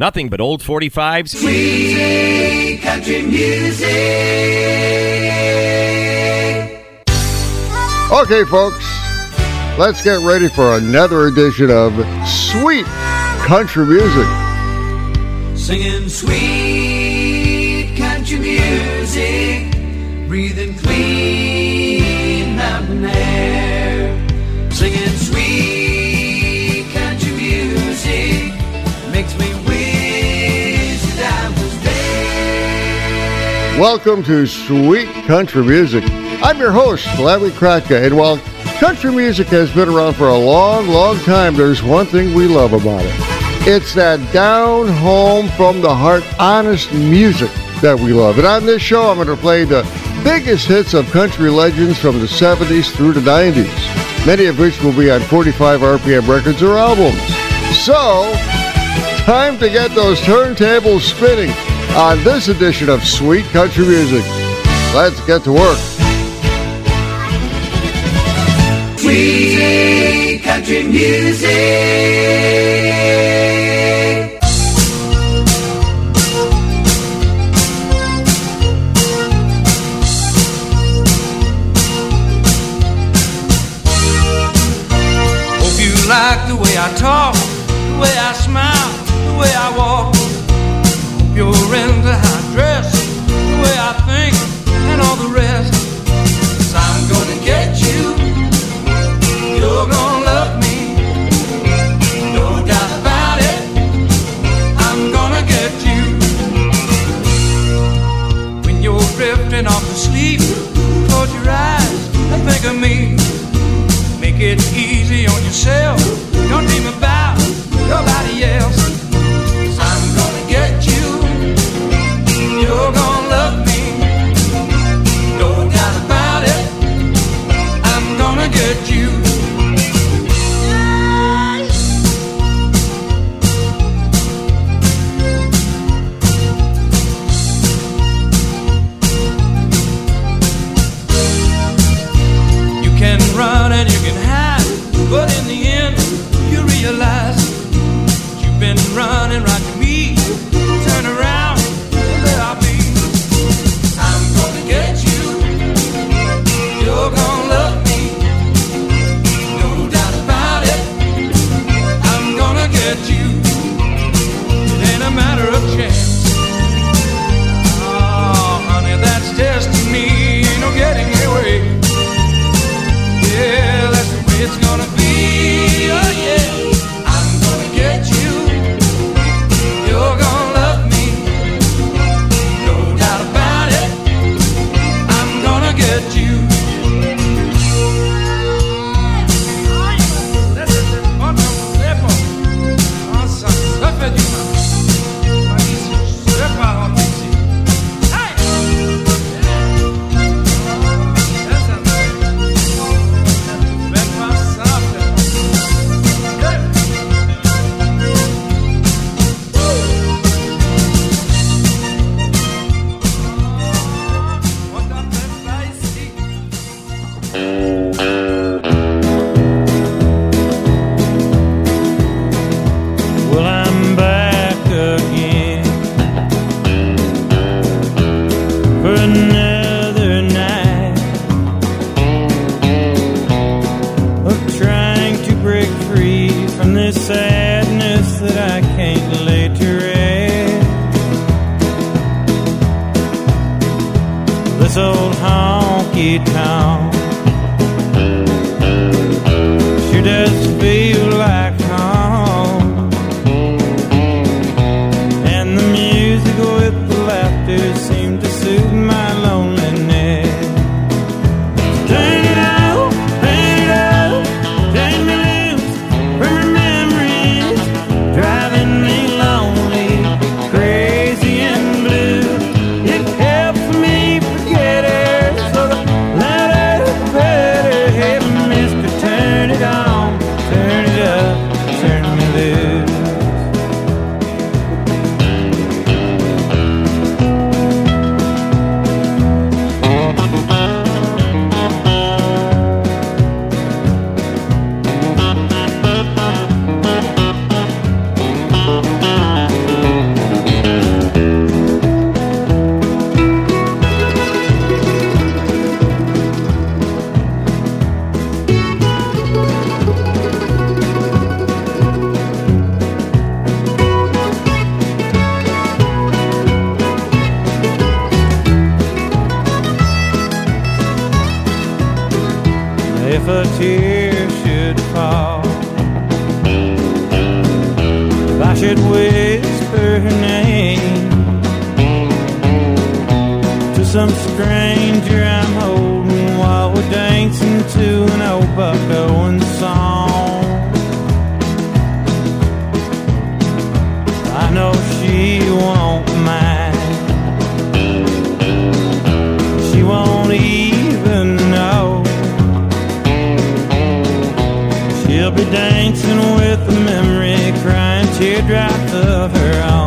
Nothing but old 45s. Sweet country music. Okay, folks, let's get ready for another edition of Sweet Country Music. Singing sweet country music, breathing clean Welcome to Sweet Country Music. I'm your host, Larry Kratka, and while country music has been around for a long, long time, there's one thing we love about it. It's that down home from the heart, honest music that we love. And on this show, I'm going to play the biggest hits of country legends from the 70s through the 90s, many of which will be on 45 RPM records or albums. So, time to get those turntables spinning on this edition of Sweet Country Music. Let's get to work. Sweet country music. it easy on yourself. Well, I stranger I'm holding while we're dancing to an old Buck Owens song. I know she won't mind. She won't even know. She'll be dancing with a memory, crying teardrops of her own.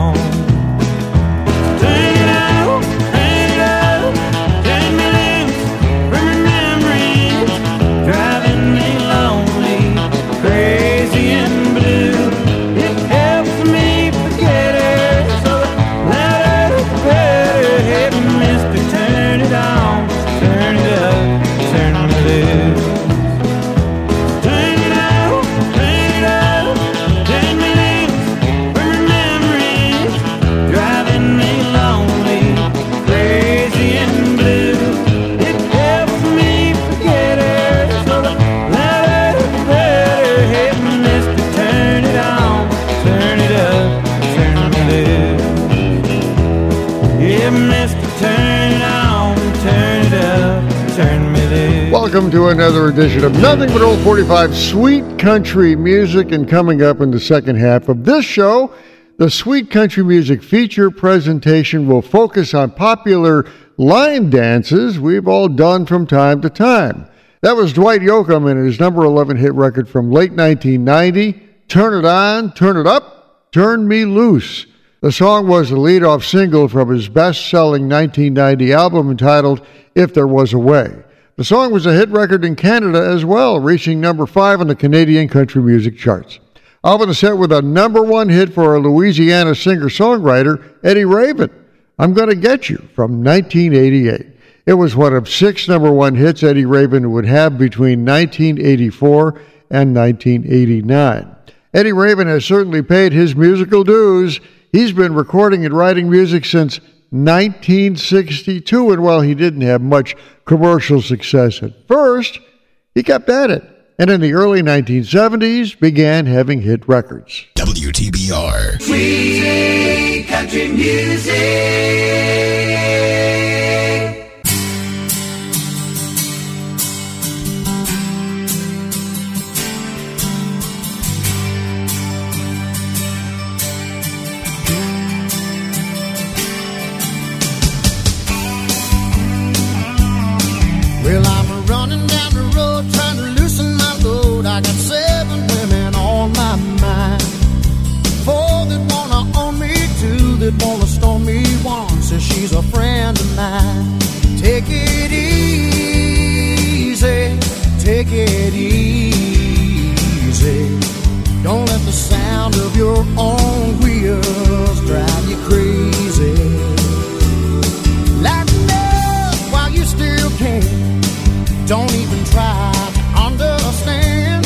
To another edition of Nothing But Old 45 Sweet Country Music. And coming up in the second half of this show, the Sweet Country Music feature presentation will focus on popular line dances we've all done from time to time. That was Dwight Yoakam and his number 11 hit record from late 1990, Turn It On, Turn It Up, Turn Me Loose. The song was the lead-off single from his best-selling 1990 album entitled If There Was a Way. The song was a hit record in Canada as well, reaching number five on the Canadian country music charts. Alvin is set with a number one hit for a Louisiana singer-songwriter, Eddie Raven. I'm Gonna Get You from 1988. It was one of six number one hits Eddie Raven would have between 1984 and 1989. Eddie Raven has certainly paid his musical dues. He's been recording and writing music since 1962, and while he didn't have much commercial success at first, he kept at it. And in the early 1970s, began having hit records. WTBR. Sweet country music. a friend of mine. Take it easy, take it easy. Don't let the sound of your own wheels drive you crazy. Lighten up while you still can. Don't even try to understand.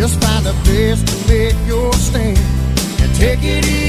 Just find a place to make your stand and take it easy.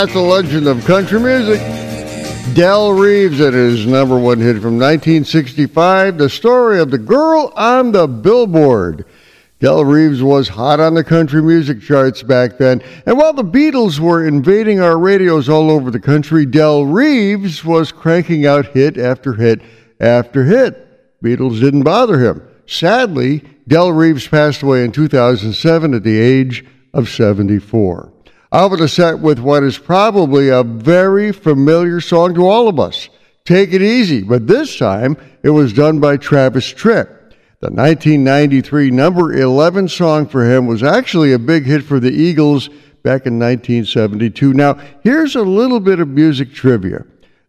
That's a legend of country music. Del Reeves and his number one hit from 1965, The Story of the Girl on the Billboard. Del Reeves was hot on the country music charts back then, and while the Beatles were invading our radios all over the country, Del Reeves was cranking out hit after hit after hit. Beatles didn't bother him. Sadly, Del Reeves passed away in 2007 at the age of 74. I'll open the set with what is probably a very familiar song to all of us. Take it easy, but this time it was done by Travis Tritt. The 1993 number 11 song for him was actually a big hit for the Eagles back in 1972. Now, here's a little bit of music trivia.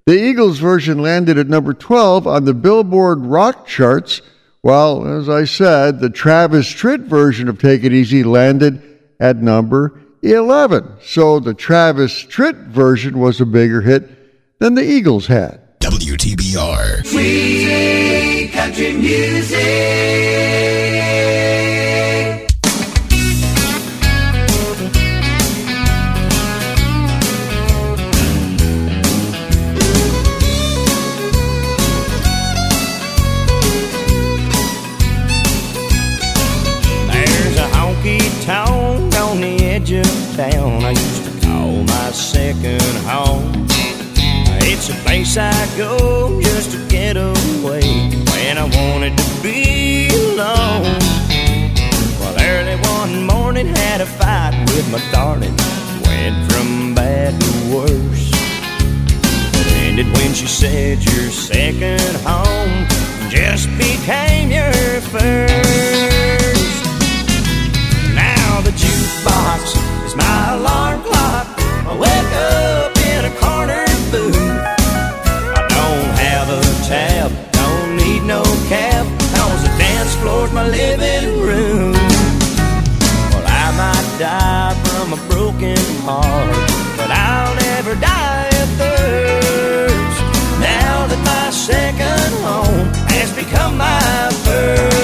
The Eagles version landed at number 12 on the Billboard rock charts, while, as I said, the Travis Tritt version of Take It Easy landed at number 11. So the Travis Tritt version was a bigger hit than the Eagles had. WTBR. Sweet country music. A place I go just to get away when I wanted to be alone. Well, early one morning had a fight with my darling, went from bad to worse. It ended when she said your second home just became your first. Now the jukebox is my alarm clock. I wake up floor's my living room. Well, I might die from a broken heart, but I'll never die of thirst. Now that my second home has become my first.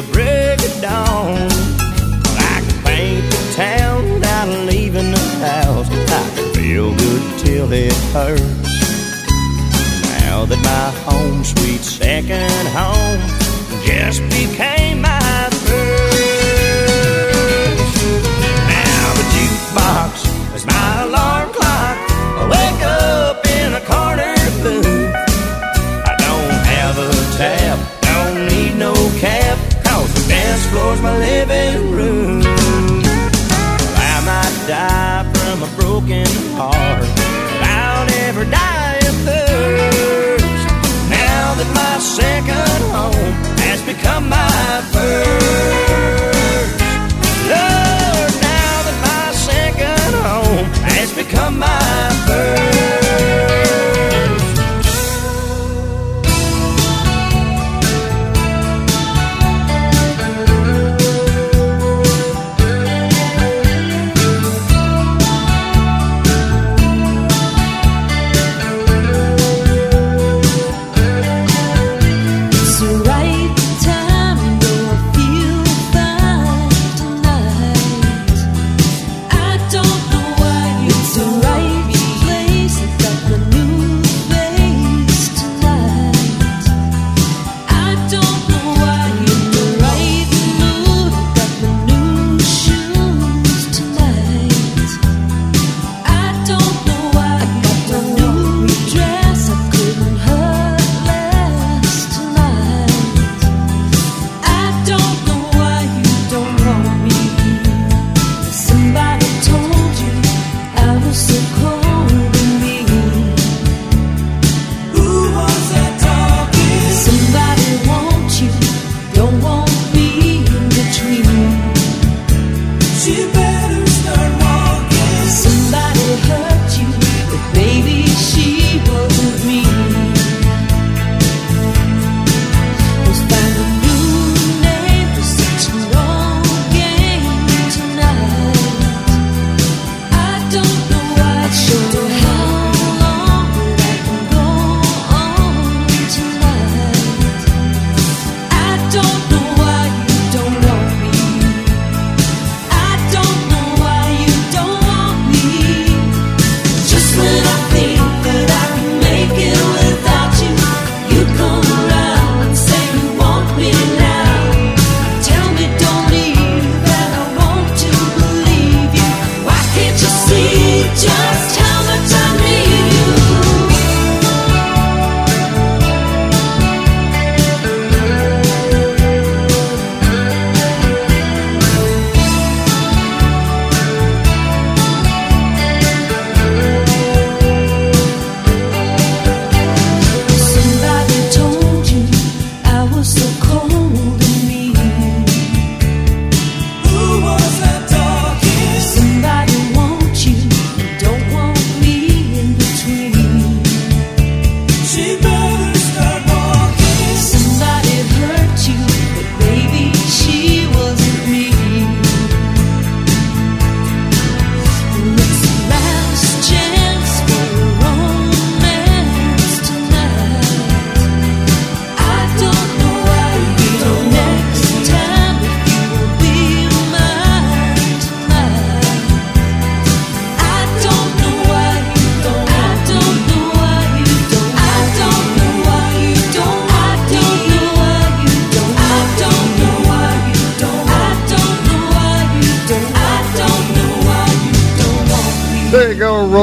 The break of dawn. I can paint the town without leaving the house. I can feel good till it hurts. Now that my home, sweet second home, just became my living room. Well, I might die from a broken heart, but I'll never die of thirst. Now that my second home has become my first. Lord, now that my second home has become my first.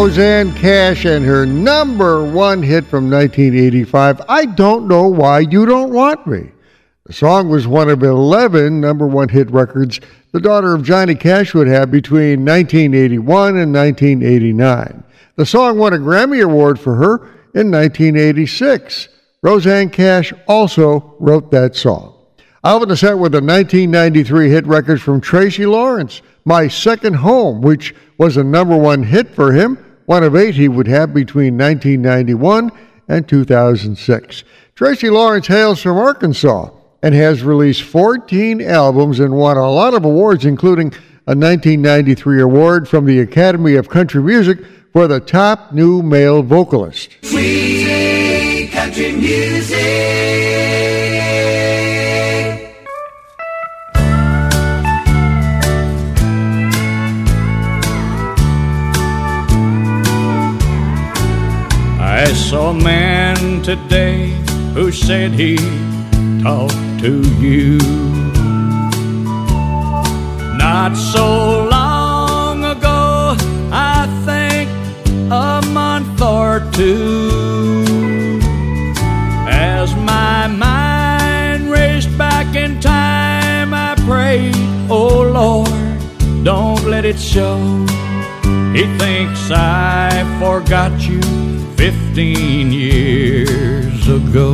Rosanne Cash and her number one hit from 1985, I Don't Know Why You Don't Want Me. The song was one of 11 number one hit records the daughter of Johnny Cash would have between 1981 and 1989. The song won a Grammy Award for her in 1986. Rosanne Cash also wrote that song. I'll the set with a 1993 hit record from Tracy Lawrence, My Second Home, which was a number one hit for him, one of eight he would have between 1991 and 2006. Tracy Lawrence hails from Arkansas and has released 14 albums and won a lot of awards, including a 1993 award from the Academy of Country Music for the top new male vocalist. Sweet country music. Saw a man today who said he talked to you. Not so long ago, I think a month or two. As my mind raced back in time, I prayed, Oh Lord, don't let it show. He thinks I forgot you 15 years ago.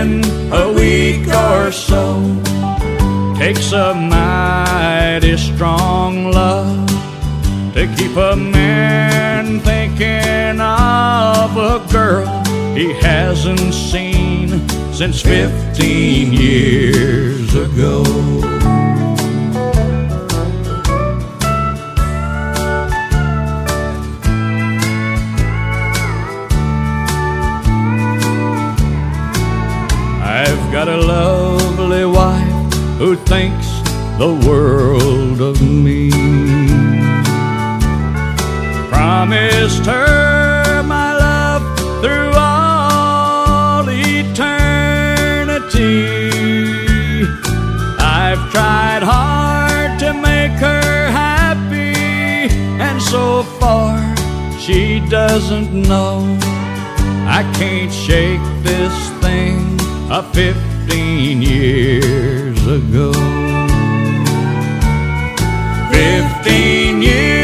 A week or so. Takes a mighty strong love to keep a man thinking of a girl he hasn't seen since 15 years ago. Got a lovely wife who thinks the world of me. Promised her my love through all eternity. I've tried hard to make her happy, and so far she doesn't know. I can't shake this thing of 15 years ago. 15 years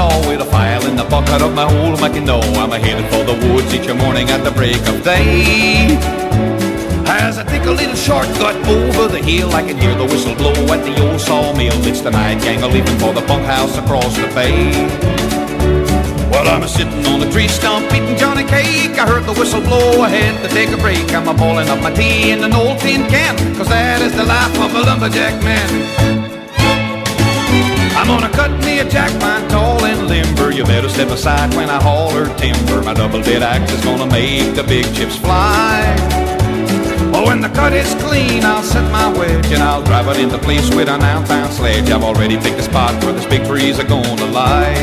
saw with a file in the bucket of my old Mackinaw. I'm headed for the woods each morning at the break of day. As I take a little shortcut over the hill, I can hear the whistle blow at the old sawmill. It's the night gang leaving for the bunkhouse across the bay. Well, I'm sitting on a tree stump eating Johnny cake. I heard the whistle blow ahead to take a break. I'm a boiling up my tea in an old tin can, cause that is the life of a lumberjack man. I'm gonna cut me a jackpine tall and limber. You better step aside when I haul her timber. My double dead axe is gonna make the big chips fly. Oh, when the cut is clean, I'll set my wedge and I'll drive it into place with an outbound sledge. I've already picked a spot where this big trees are gonna lie.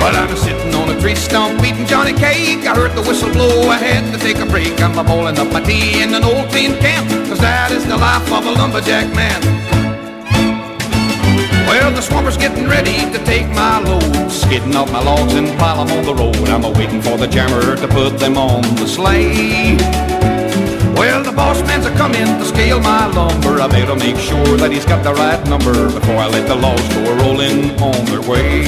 While I'm sitting on a tree stump eating Johnny cake, I heard the whistle blow. I had to take a break. I'm a up my tea in an old tin can, cause that is the life of a lumberjack man. Well, the swamper's getting ready to take my load, skidding off my logs and pile 'em on the road. I'm a waiting for the jammer to put them on the sleigh. Well, the boss man's a coming to scale my lumber. I better make sure that he's got the right number before I let the logs go rolling on their way.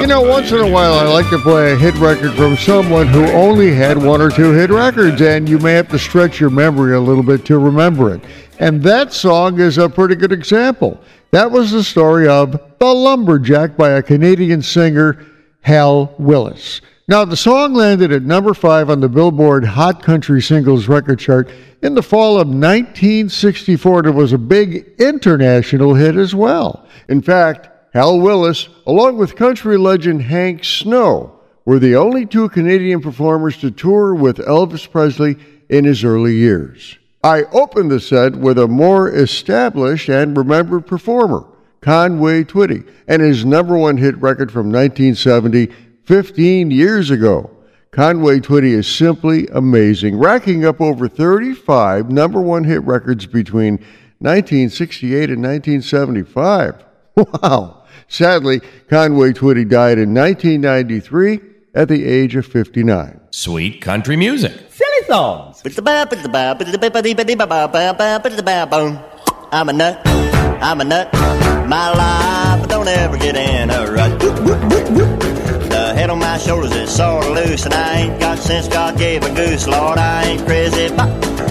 You know, once in a while I like to play a hit record from someone who only had one or two hit records, and you may have to stretch your memory a little bit to remember it. And that song is a pretty good example. That was the story of The Lumberjack by a Canadian singer, Hal Willis. Now, the song landed at number five on the Billboard Hot Country Singles record chart in the fall of 1964. It was a big international hit as well. In fact, Hal Willis, along with country legend Hank Snow, were the only two Canadian performers to tour with Elvis Presley in his early years. I opened the set with a more established and remembered performer, Conway Twitty, and his number one hit record from 1970, 15 years ago. Conway Twitty is simply amazing, racking up over 35 number one hit records between 1968 and 1975. Wow! Sadly, Conway Twitty died in 1993 at the age of 59. Sweet country music. Silly songs. I'm a nut. I'm a nut. My life don't ever get in a rut. The head on my shoulders is sort of loose, and I ain't got sense God gave a goose. Lord, I ain't crazy, but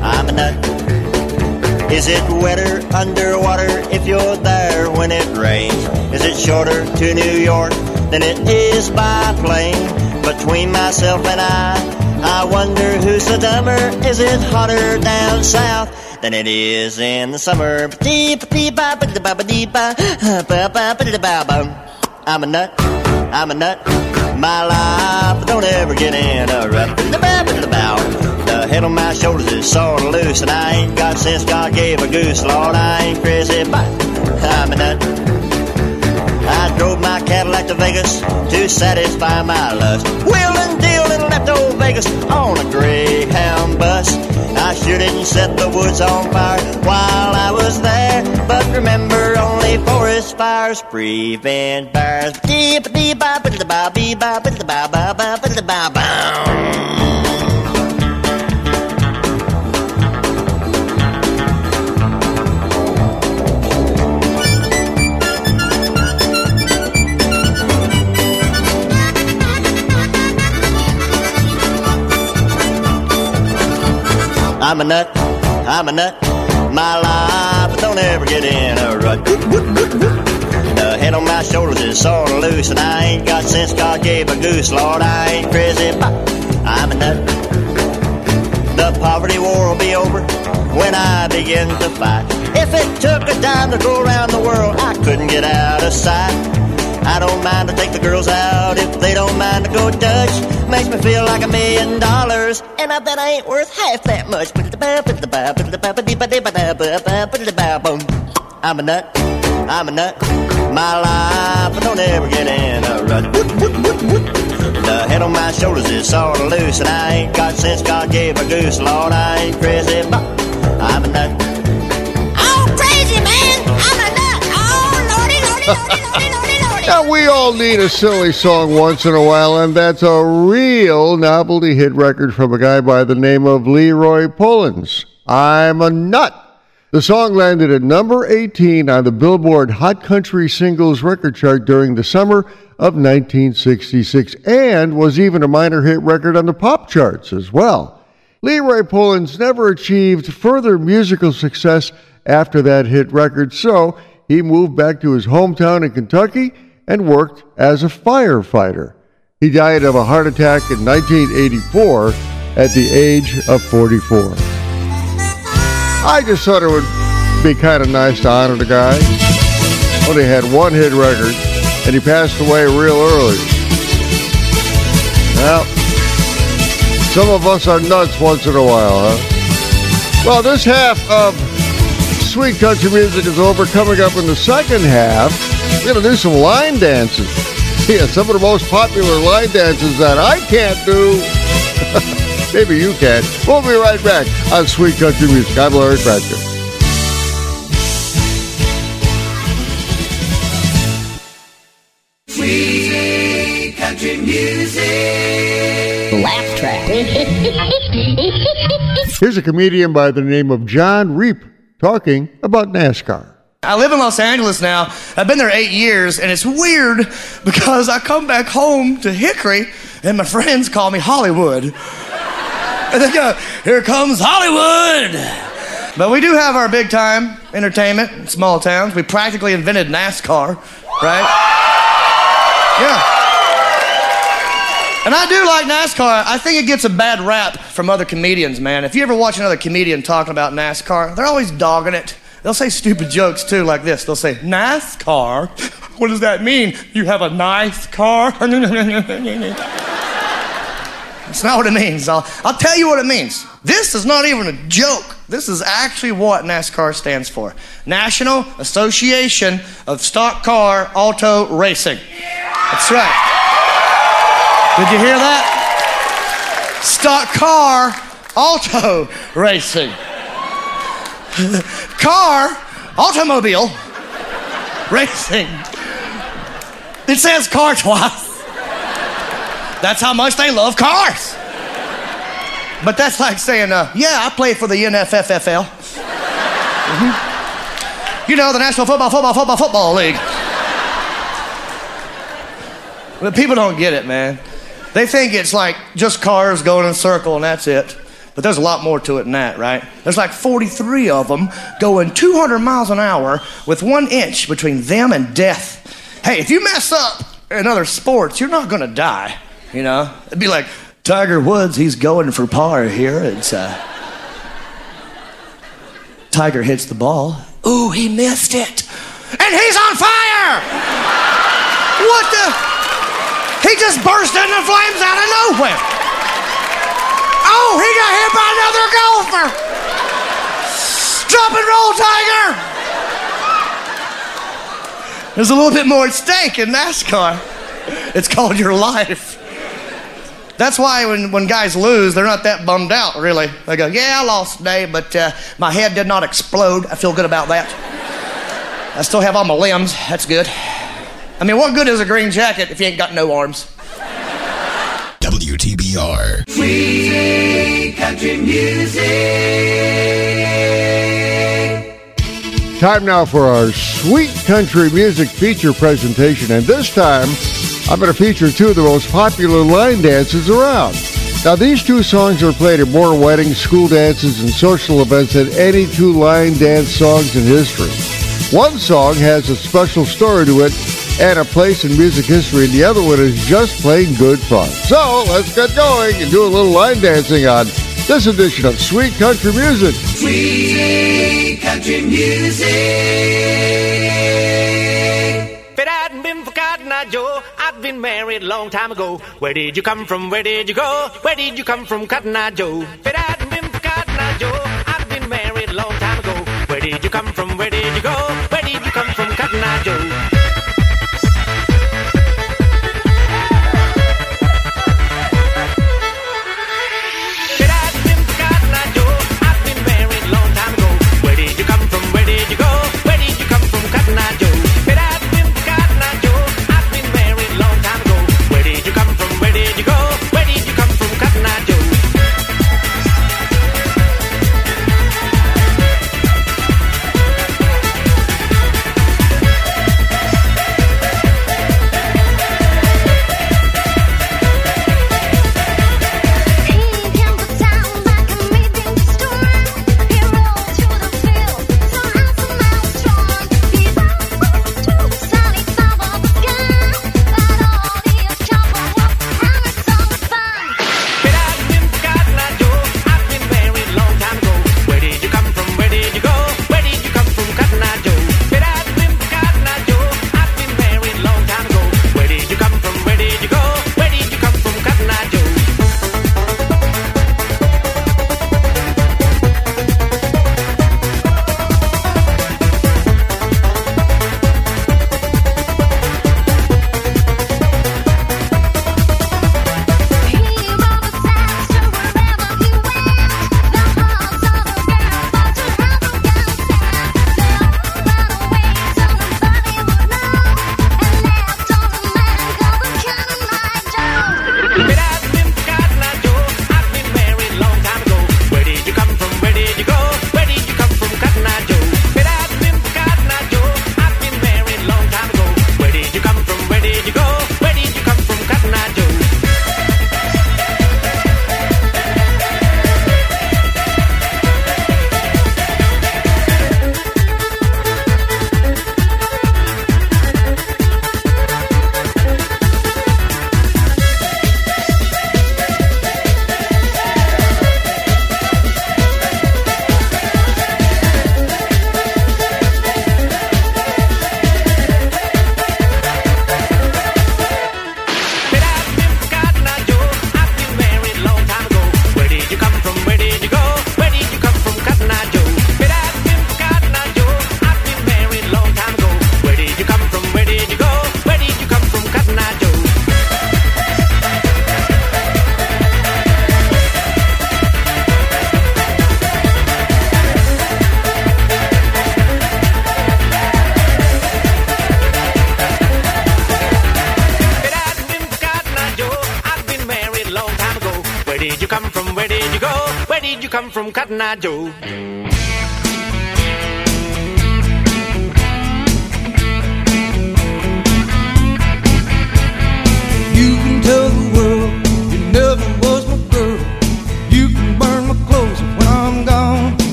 I'm a nut. Is it wetter underwater if you're there when it rains? Is it shorter to New York than it is by plane? Between myself and I, I wonder who's the dumber. Is it hotter down south than it is in the summer? I'm a nut. I'm a nut. My life don't ever get in a rut. The head on my shoulders is sort of loose, and I ain't got sense God gave a goose. Lord, I ain't crazy, but I'm a nut. I drove my Cadillac to Vegas to satisfy my lust. Wheeling, dealing, to old Vegas on a Greyhound bus. I sure didn't set the woods on fire while I was there. But remember, only forest fires prevent fires. Dee ba dee ba ba da ba bee ba ba da ba ba ba ba da ba ba. I'm a nut, I'm a nut. My life don't ever get in a rut. The head on my shoulders is sort of loose, and I ain't got sense God gave a goose. Lord, I ain't crazy, but I'm a nut. The poverty war will be over when I begin to fight. If it took a dime to go around the world, I couldn't get out of sight. I don't mind to take the girls out they don't mind to go Dutch. Makes me feel like a million dollars, and I bet I ain't worth half that much. I'm a nut, I'm a nut. My life don't ever get in a rut. The head on my shoulders is sort of loose, and I ain't got sense God gave a goose. Lord, I ain't crazy, but I'm a nut. Oh, crazy man! I'm a nut! Oh, lordy, lordy, lordy, lordy, lordy, lordy! Now, we all need a silly song once in a while, and that's a real novelty hit record from a guy by the name of Leroy Pullins. I'm a nut. The song landed at number 18 on the Billboard Hot Country Singles record chart during the summer of 1966 and was even a minor hit record on the pop charts as well. Leroy Pullins never achieved further musical success after that hit record, so he moved back to his hometown in Kentucky and worked as a firefighter. He died of a heart attack in 1984 at the age of 44. I just thought it would be kind of nice to honor the guy. Only had one hit record, and he passed away real early. Well, some of us are nuts once in a while, huh? Well, this half of Sweet Country Music is over. Coming up in the second half, we're going to do some line dances. Yeah, some of the most popular line dances that I can't do. Maybe you can. We'll be right back on Sweet Country Music. I'm Larry Pratchett. Sweet country music. Laugh track. Here's a comedian by the name of John Reep talking about NASCAR. I live in Los Angeles now. I've been there eight years, and it's weird because I come back home to Hickory, and my friends call me Hollywood. And they go, Here comes Hollywood! But we do have our big time entertainment in small towns. We practically invented NASCAR, right? Yeah. And I do like NASCAR. I think it gets a bad rap from other comedians, man. If you ever watch another comedian talking about NASCAR, they're always dogging it. They'll say stupid jokes too, like this. They'll say, NASCAR? What does that mean? You have a nice car? It's not what it means. I'll, I'll tell you what it means. This is not even a joke. This is actually what NASCAR stands for National Association of Stock Car Auto Racing. That's right. Did you hear that? Stock car auto racing. car automobile racing. It says car twice. That's how much they love cars. But that's like saying, uh, yeah, I played for the NFFFL. Mhm. You know, the National Football, Football, Football, Football League. But people don't get it, man. They think it's like just cars going in a circle and that's it. But there's a lot more to it than that, right? There's like 43 of them going 200 miles an hour with one inch between them and death. Hey, if you mess up in other sports, you're not gonna die. You know, it'd be like Tiger Woods. He's going for par here. It's uh, Tiger hits the ball. Ooh, he missed it, and he's on fire. What the? He just burst into flames out of nowhere. Oh, he got hit by another golfer. Drop and roll, Tiger. There's a little bit more at stake in NASCAR. It's called your life. That's why when, when guys lose, they're not that bummed out, really. They go, Yeah, I lost today, but uh, my head did not explode. I feel good about that. I still have all my limbs. That's good. I mean, what good is a green jacket if you ain't got no arms? WTBR. Sweet country music. Time now for our Sweet Country Music feature presentation, and this time I'm going to feature two of the most popular line dances around. Now, these two songs are played at more weddings, school dances, and social events than any two line dance songs in history. One song has a special story to it and a place in music history, and the other one is just plain good fun. So, let's get going and do a little line dancing on this edition of Sweet Country Music. Sweet country music. If it hadn't been for Cotton Eye Joe, I'd been married a long time ago. Where did you come from? Where did you go? Where did you come from, Cotton Eye Joe? If it hadn't been for Cotton Eye Joe, I'd been married a long time ago. Where did you come from? Where did you go? Come from, Cotton Eye Joe?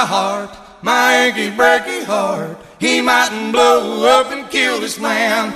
My heart, my achy breaky heart, he mightn't blow up and kill this man.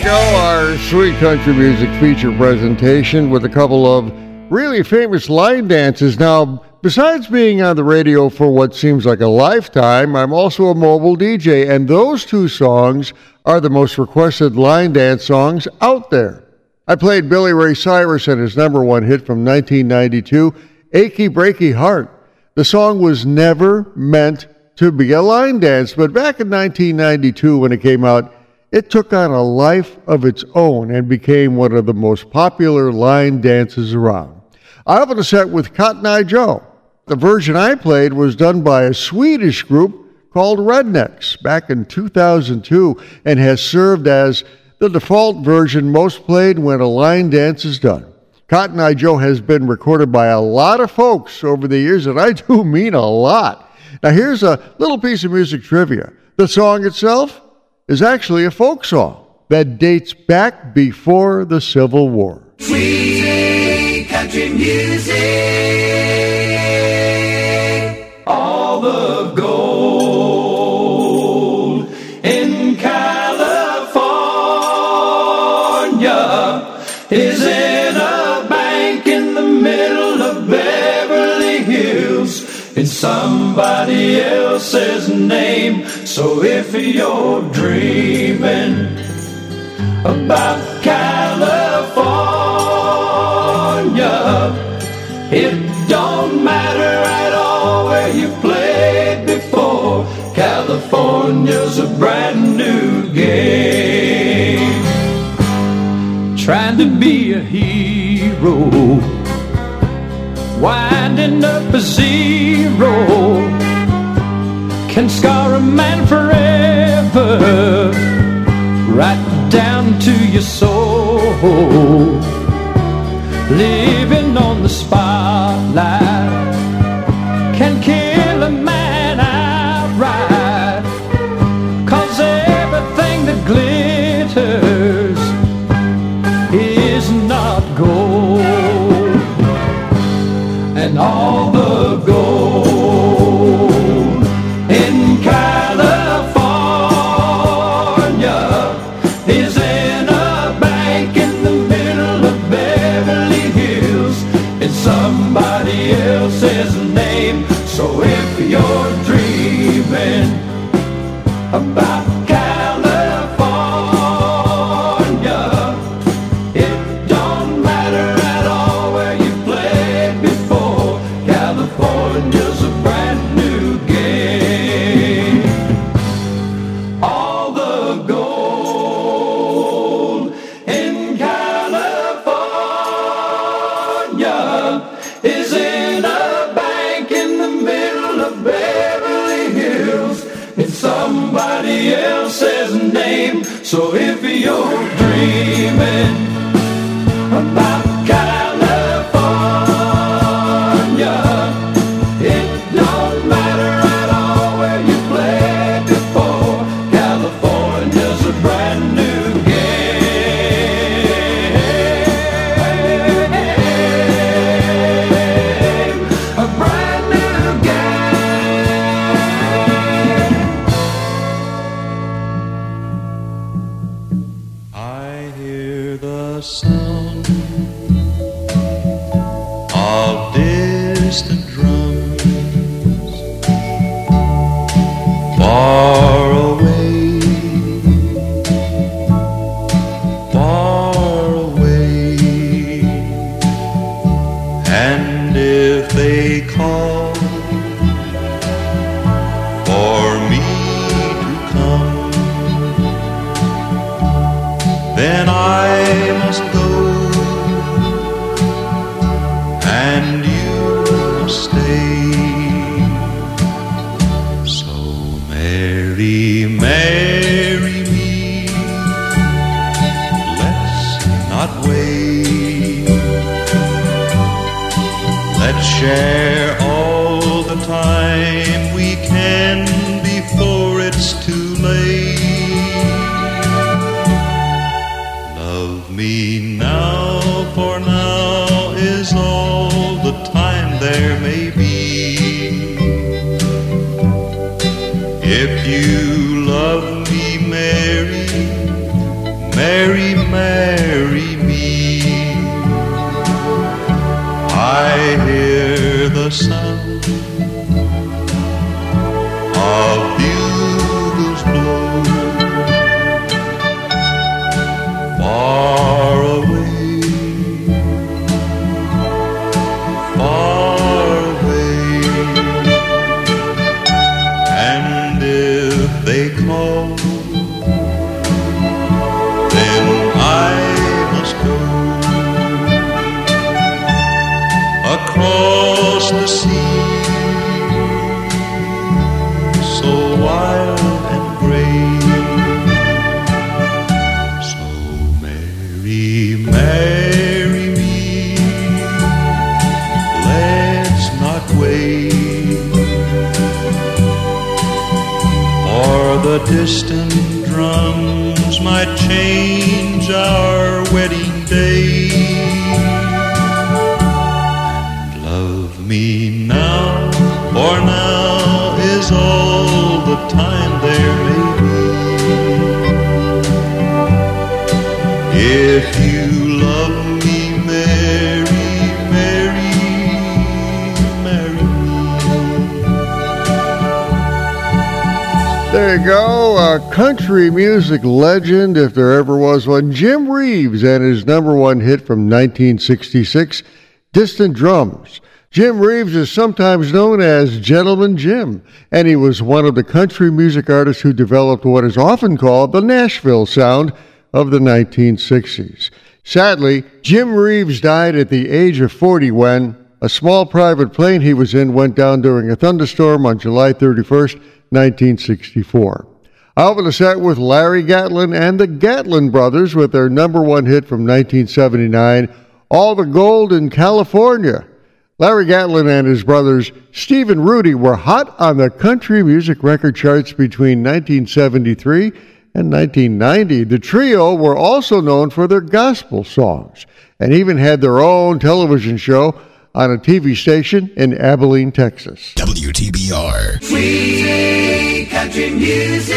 Go, our sweet country music feature presentation with a couple of really famous line dances. Now, besides being on the radio for what seems like a lifetime, I'm also a mobile DJ, and those two songs are the most requested line dance songs out there. I played Billy Ray Cyrus and his number one hit from 1992, Achy Breaky Heart. The song was never meant to be a line dance, but back in 1992 when it came out, it took on a life of its own and became one of the most popular line dances around. I opened a set with Cotton Eye Joe. The version I played was done by a Swedish group called Rednex back in 2002 and has served as the default version most played when a line dance is done. Cotton Eye Joe has been recorded by a lot of folks over the years, and I do mean a lot. Now, here's a little piece of music trivia. The song itself is actually a folk song that dates back before the Civil War. Sweet country music. somebody else's name. So if you're dreaming about California, it don't matter at all where you played before. California's a brand new game. Trying to be a hero Oh. music legend, if there ever was one, Jim Reeves and his number one hit from 1966, Distant Drums. Jim Reeves is sometimes known as Gentleman Jim, and he was one of the country music artists who developed what is often called the Nashville sound of the 1960s. Sadly, Jim Reeves died at the age of 40 when a small private plane he was in went down during a thunderstorm on July 31st, 1964. I opened the set with Larry Gatlin and the Gatlin Brothers with their number one hit from 1979, All the Gold in California. Larry Gatlin and his brothers Steve and Rudy were hot on the country music record charts between 1973 and 1990. The trio were also known for their gospel songs and even had their own television show on a TV station in Abilene, Texas. WTBR. Sweet country music.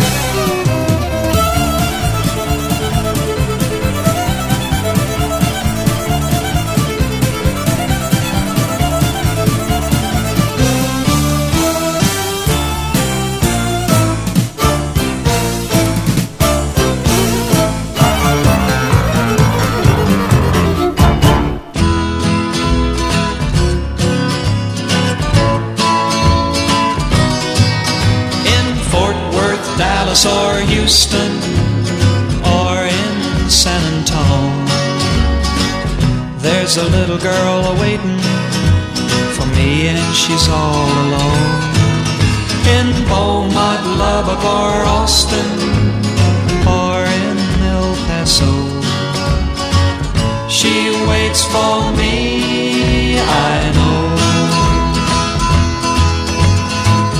Girl awaiting for me, and she's all alone. In Beaumont, Lubbock, or Austin, or in El Paso. She waits for me, I know.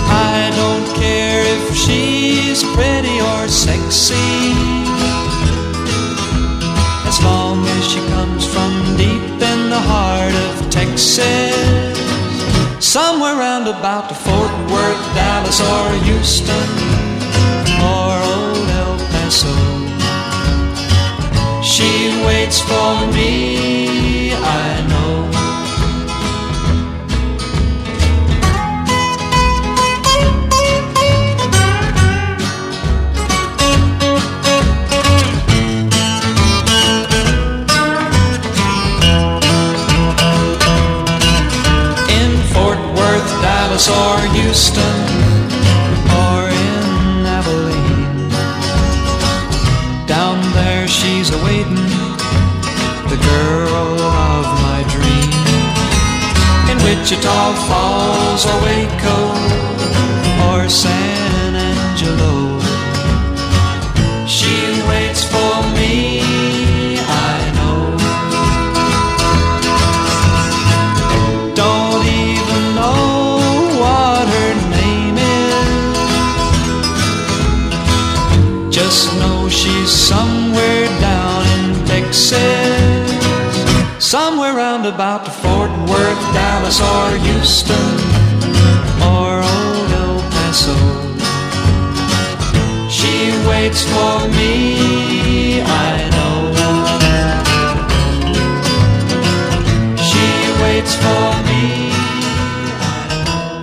I don't care if she's pretty or sexy. Texas. Somewhere round about to Fort Worth, Dallas, or Houston, or old El Paso. She waits for me, I Wichita Falls or Waco or San Angelo, she waits for me. I know. Don't even know what her name is. Just know she's somewhere down in Texas. Somewhere round about Worth, Dallas, or Houston, or old El Paso. She waits for me, I know. She waits for me.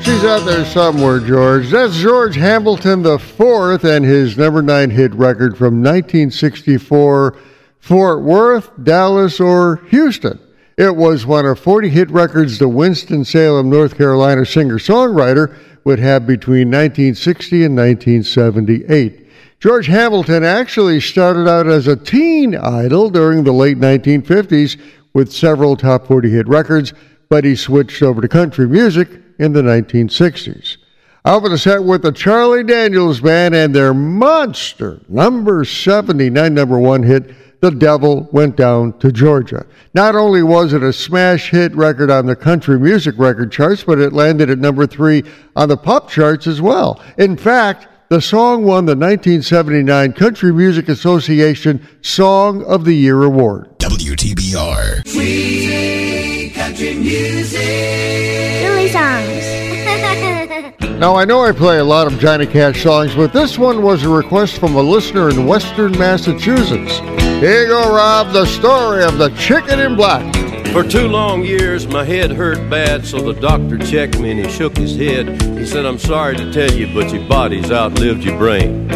She's out there somewhere, George. That's George Hamilton the fourth and his number nine hit record from 1964, Fort Worth, Dallas, or Houston. It was one of 40 hit records the Winston-Salem, North Carolina singer-songwriter would have between 1960 and 1978. George Hamilton actually started out as a teen idol during the late 1950s with several top 40 hit records, but he switched over to country music in the 1960s. Out with a set with the Charlie Daniels Band and their monster number 79 number one hit, The Devil Went Down to Georgia. Not only was it a smash hit record on the country music record charts, but it landed at number three on the pop charts as well. In fact, the song won the 1979 Country Music Association Song of the Year Award. WTBR. Sweet country music. Silly songs. Now, I know I play a lot of Johnny Cash songs, but this one was a request from a listener in Western Massachusetts. Here you go, Rob, the story of the chicken in black. For two long years, my head hurt bad, so the doctor checked me and he shook his head. He said, I'm sorry to tell you, but your body's outlived your brain.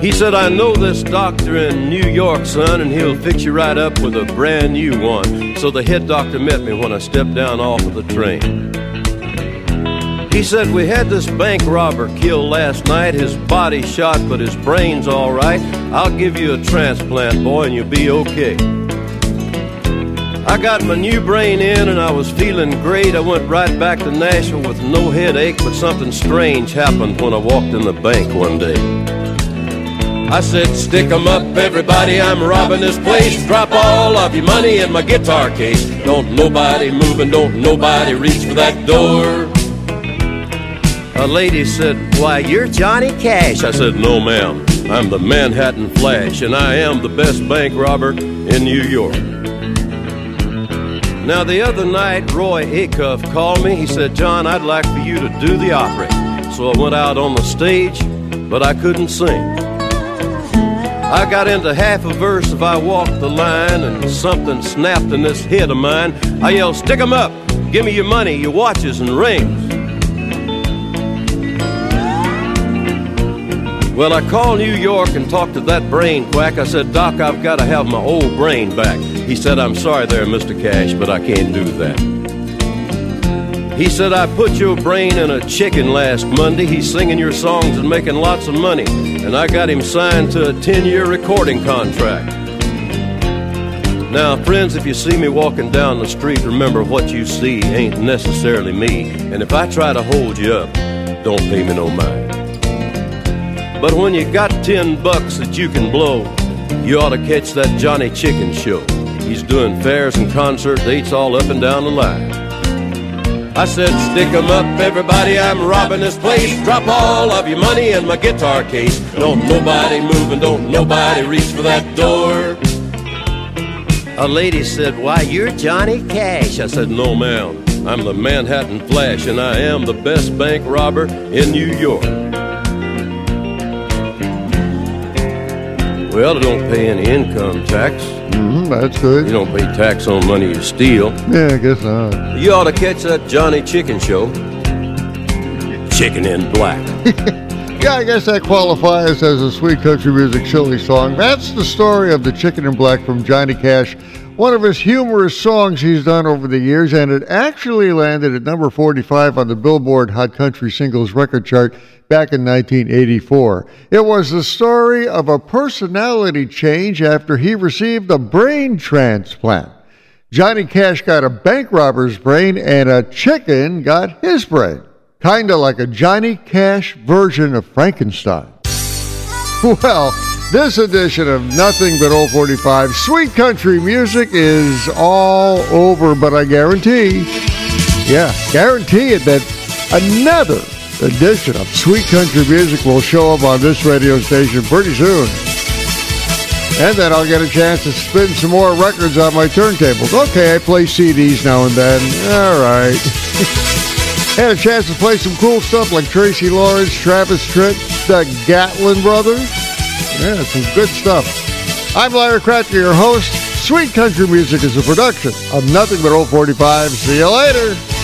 He said, I know this doctor in New York, son, and he'll fix you right up with a brand new one. So the head doctor met me when I stepped down off of the train. He said, We had this bank robber killed last night. His body shot, but his brain's all right. I'll give you a transplant, boy, and you'll be okay. I got my new brain in and I was feeling great. I went right back to Nashville with no headache, but something strange happened when I walked in the bank one day. I said, stick 'em up, everybody, I'm robbing this place. Drop all of your money in my guitar case. Don't nobody move and don't nobody reach for that door. A lady said, Why, you're Johnny Cash. I said, No, ma'am. I'm the Manhattan Flash, and I am the best bank robber in New York. Now, the other night, Roy Acuff called me. He said, John, I'd like for you to do the opera. So I went out on the stage, but I couldn't sing. I got into half a verse of I Walked the Line, and something snapped in this head of mine. I yelled, Stick 'em up! Give me your money, your watches, and rings. Well, I called New York and talked to that brain quack. I said, Doc, I've got to have my old brain back. He said, I'm sorry there, Mr. Cash, but I can't do that. He said, I put your brain in a chicken last Monday. He's singing your songs and making lots of money. And I got him signed to a 10 year recording contract. Now, friends, if you see me walking down the street, remember what you see ain't necessarily me. And if I try to hold you up, don't pay me no mind. But when you got 10 bucks that you can blow, you ought to catch that Johnny Chicken show. He's doing fairs and concert dates all up and down the line. I said, stick 'em up, everybody, I'm robbing this place. Drop all of your money in my guitar case. Don't nobody move and don't nobody reach for that door. A lady said, Why, you're Johnny Cash. I said, No, ma'am. I'm the Manhattan Flash, and I am the best bank robber in New York. Well, I don't pay any income tax. Mm-hmm, that's good. You don't pay tax on money you steal. Yeah, I guess not. You ought to catch that Johnny Chicken show. Chicken in black. Yeah, I guess that qualifies as a sweet country music silly song. That's the story of the Chicken in Black from Johnny Cash, one of his humorous songs he's done over the years, and it actually landed at number 45 on the Billboard Hot Country Singles record chart back in 1984. It was the story of a personality change after he received a brain transplant. Johnny Cash got a bank robber's brain, and a chicken got his brain. Kinda like a Johnny Cash version of Frankenstein. Well, this edition of Nothing But Old 45 Sweet Country Music is all over, but I guarantee, yeah, guarantee it that another edition of Sweet Country Music will show up on this radio station pretty soon. And then I'll get a chance to spin some more records on my turntables. Okay, I play CDs now and then. All right. Had a chance to play some cool stuff like Tracy Lawrence, Travis Tritt, the Gatlin Brothers. Yeah, some good stuff. I'm Larry Kratker, your host. Sweet Country Music is a production of Nothing But Old 45. See you later.